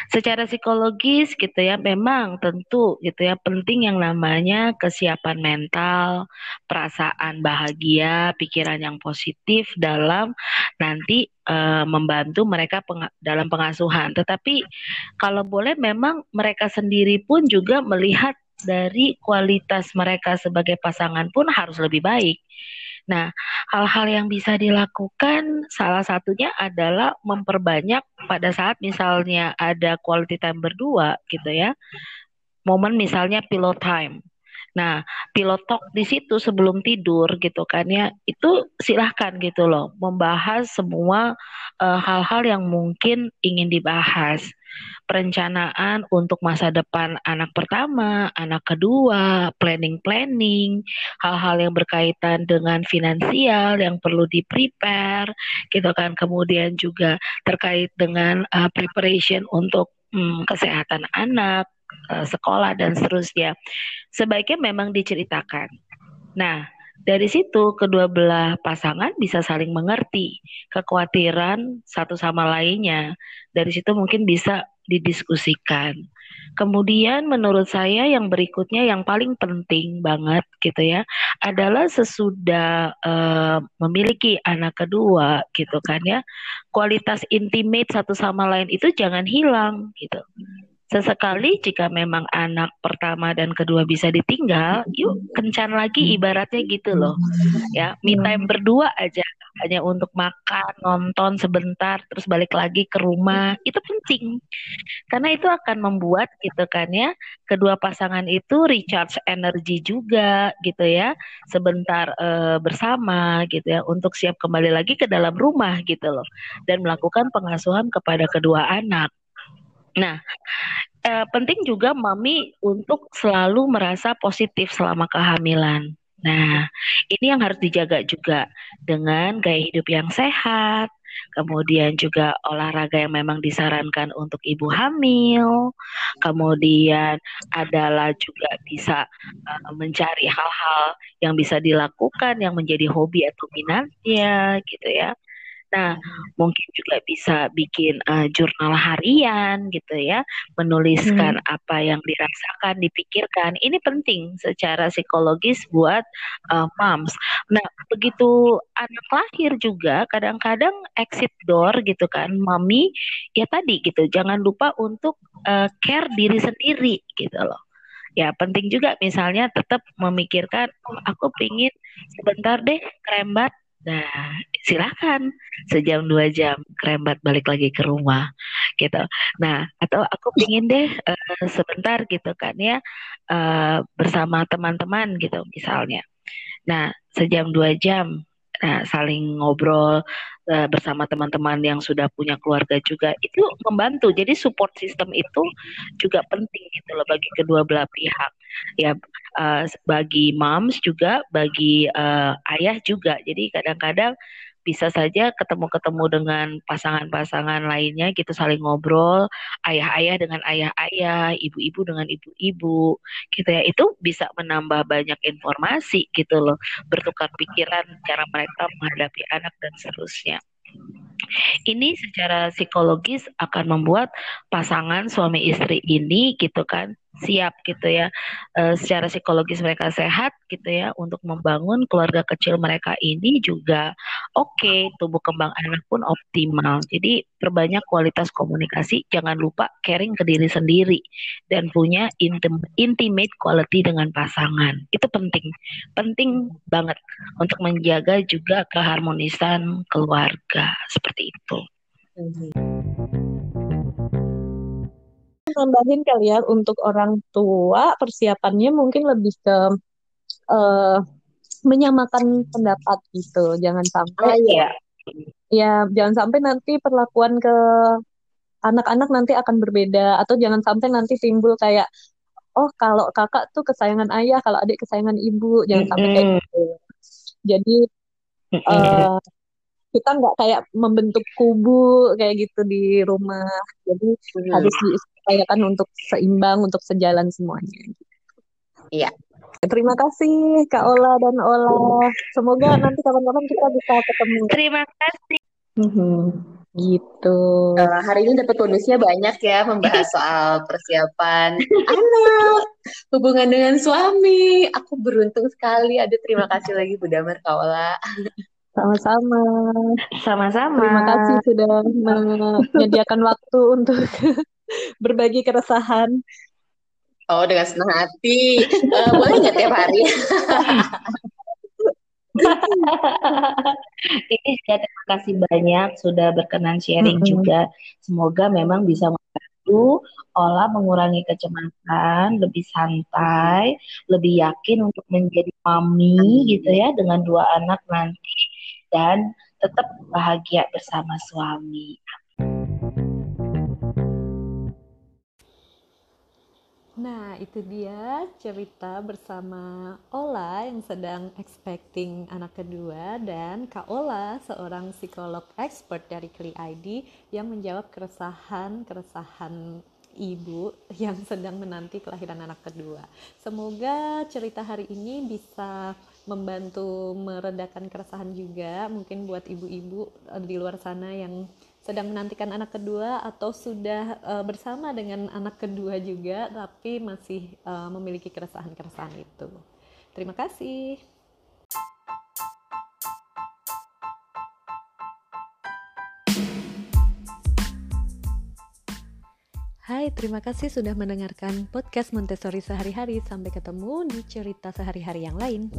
Secara psikologis gitu ya, memang tentu gitu ya penting yang namanya kesiapan mental, perasaan bahagia, pikiran yang positif dalam nanti e, membantu mereka peng dalam pengasuhan. Tetapi kalau boleh memang mereka sendiri pun juga melihat dari kualitas mereka sebagai pasangan pun harus lebih baik Nah, hal-hal yang bisa dilakukan salah satunya adalah memperbanyak pada saat misalnya ada quality time berdua gitu ya. Momen misalnya pillow time. Nah, pilot talk di situ sebelum tidur gitu kan ya, itu silahkan gitu loh, membahas semua eh, hal-hal uh, yang mungkin ingin dibahas perencanaan untuk masa depan anak pertama, anak kedua, planning-planning, hal-hal yang berkaitan dengan finansial yang perlu di-prepare, gitu kan. Kemudian juga terkait dengan uh, preparation untuk um, kesehatan anak, uh, sekolah dan seterusnya. Sebaiknya memang diceritakan. Nah, dari situ kedua belah pasangan bisa saling mengerti kekhawatiran satu sama lainnya. Dari situ mungkin bisa didiskusikan. Kemudian menurut saya yang berikutnya yang paling penting banget gitu ya adalah sesudah uh, memiliki anak kedua gitu kan ya kualitas intimate satu sama lain itu jangan hilang gitu. Sesekali jika memang anak pertama dan kedua bisa ditinggal, yuk kencan lagi ibaratnya gitu loh. Ya, me time berdua aja hanya untuk makan, nonton sebentar terus balik lagi ke rumah. Itu penting. Karena itu akan membuat gitu kan ya, kedua pasangan itu recharge energi juga gitu ya. Sebentar uh, bersama gitu ya untuk siap kembali lagi ke dalam rumah gitu loh dan melakukan pengasuhan kepada kedua anak. Nah, eh, penting juga mami untuk selalu merasa positif selama kehamilan. Nah, ini yang harus dijaga juga dengan gaya hidup yang sehat, kemudian juga olahraga yang memang disarankan untuk ibu hamil, kemudian adalah juga bisa uh, mencari hal-hal yang bisa dilakukan yang menjadi hobi atau minatnya gitu ya. Nah, mungkin juga bisa bikin uh, jurnal harian gitu ya, menuliskan hmm. apa yang dirasakan, dipikirkan. Ini penting secara psikologis buat uh, moms. Nah, begitu anak lahir juga kadang-kadang exit door gitu kan, mami ya tadi gitu, jangan lupa untuk uh, care diri sendiri gitu loh ya penting juga misalnya tetap memikirkan oh, aku pingin sebentar deh krembat Nah, silakan sejam dua jam kerembat balik lagi ke rumah gitu. Nah, atau aku pingin deh uh, sebentar gitu kan ya uh, bersama teman-teman gitu misalnya. Nah, sejam dua jam nah, saling ngobrol uh, bersama teman-teman yang sudah punya keluarga juga itu membantu. Jadi support system itu juga penting gitu loh bagi kedua belah pihak. Ya uh, bagi moms juga, bagi uh, ayah juga. Jadi kadang-kadang bisa saja ketemu-ketemu dengan pasangan-pasangan lainnya gitu saling ngobrol ayah-ayah dengan ayah-ayah ibu-ibu dengan ibu-ibu gitu ya itu bisa menambah banyak informasi gitu loh bertukar pikiran cara mereka menghadapi anak dan seterusnya ini secara psikologis akan membuat pasangan suami istri ini gitu kan siap gitu ya e, secara psikologis mereka sehat gitu ya untuk membangun keluarga kecil mereka ini juga oke okay, tubuh kembang anak pun optimal. Jadi perbanyak kualitas komunikasi jangan lupa caring ke diri sendiri dan punya intim intimate quality dengan pasangan. Itu penting penting banget untuk menjaga juga keharmonisan keluarga seperti itu. Mm -hmm nambahin kali ya untuk orang tua persiapannya mungkin lebih ke uh, menyamakan pendapat gitu. Jangan sampai oh, iya. ya jangan sampai nanti perlakuan ke anak-anak nanti akan berbeda atau jangan sampai nanti timbul kayak oh kalau kakak tuh kesayangan ayah, kalau adik kesayangan ibu, jangan mm -hmm. sampai kayak gitu. Jadi uh, kita nggak kayak membentuk kubu kayak gitu di rumah. Jadi hmm. harus diupayakan untuk seimbang, untuk sejalan semuanya. Iya. Terima kasih Kak Ola dan Ola. Semoga nanti kapan-kapan kita bisa ketemu. Terima kasih. Hmm, gitu. Uh, hari ini dapat bonusnya banyak ya membahas soal persiapan anak, hubungan dengan suami. Aku beruntung sekali. Ada terima kasih lagi Bu Damar Kak Ola. Sama-sama. Sama-sama. Terima kasih sudah menyediakan waktu untuk berbagi keresahan. Oh, dengan senang hati. Uh, boleh nggak tiap hari? Ini juga terima kasih banyak sudah berkenan sharing mm -hmm. juga. Semoga memang bisa membantu olah mengurangi kecemasan, lebih santai, lebih yakin untuk menjadi mami gitu ya dengan dua anak nanti dan tetap bahagia bersama suami. Nah, itu dia cerita bersama Ola yang sedang expecting anak kedua dan Kak Ola, seorang psikolog expert dari Kli ID yang menjawab keresahan-keresahan ibu yang sedang menanti kelahiran anak kedua. Semoga cerita hari ini bisa membantu meredakan keresahan juga mungkin buat ibu-ibu eh, di luar sana yang sedang menantikan anak kedua atau sudah uh, bersama dengan anak kedua juga tapi masih uh, memiliki keresahan-keresahan itu. Terima kasih. Hai, terima kasih sudah mendengarkan podcast Montessori sehari-hari. Sampai ketemu di cerita sehari-hari yang lain.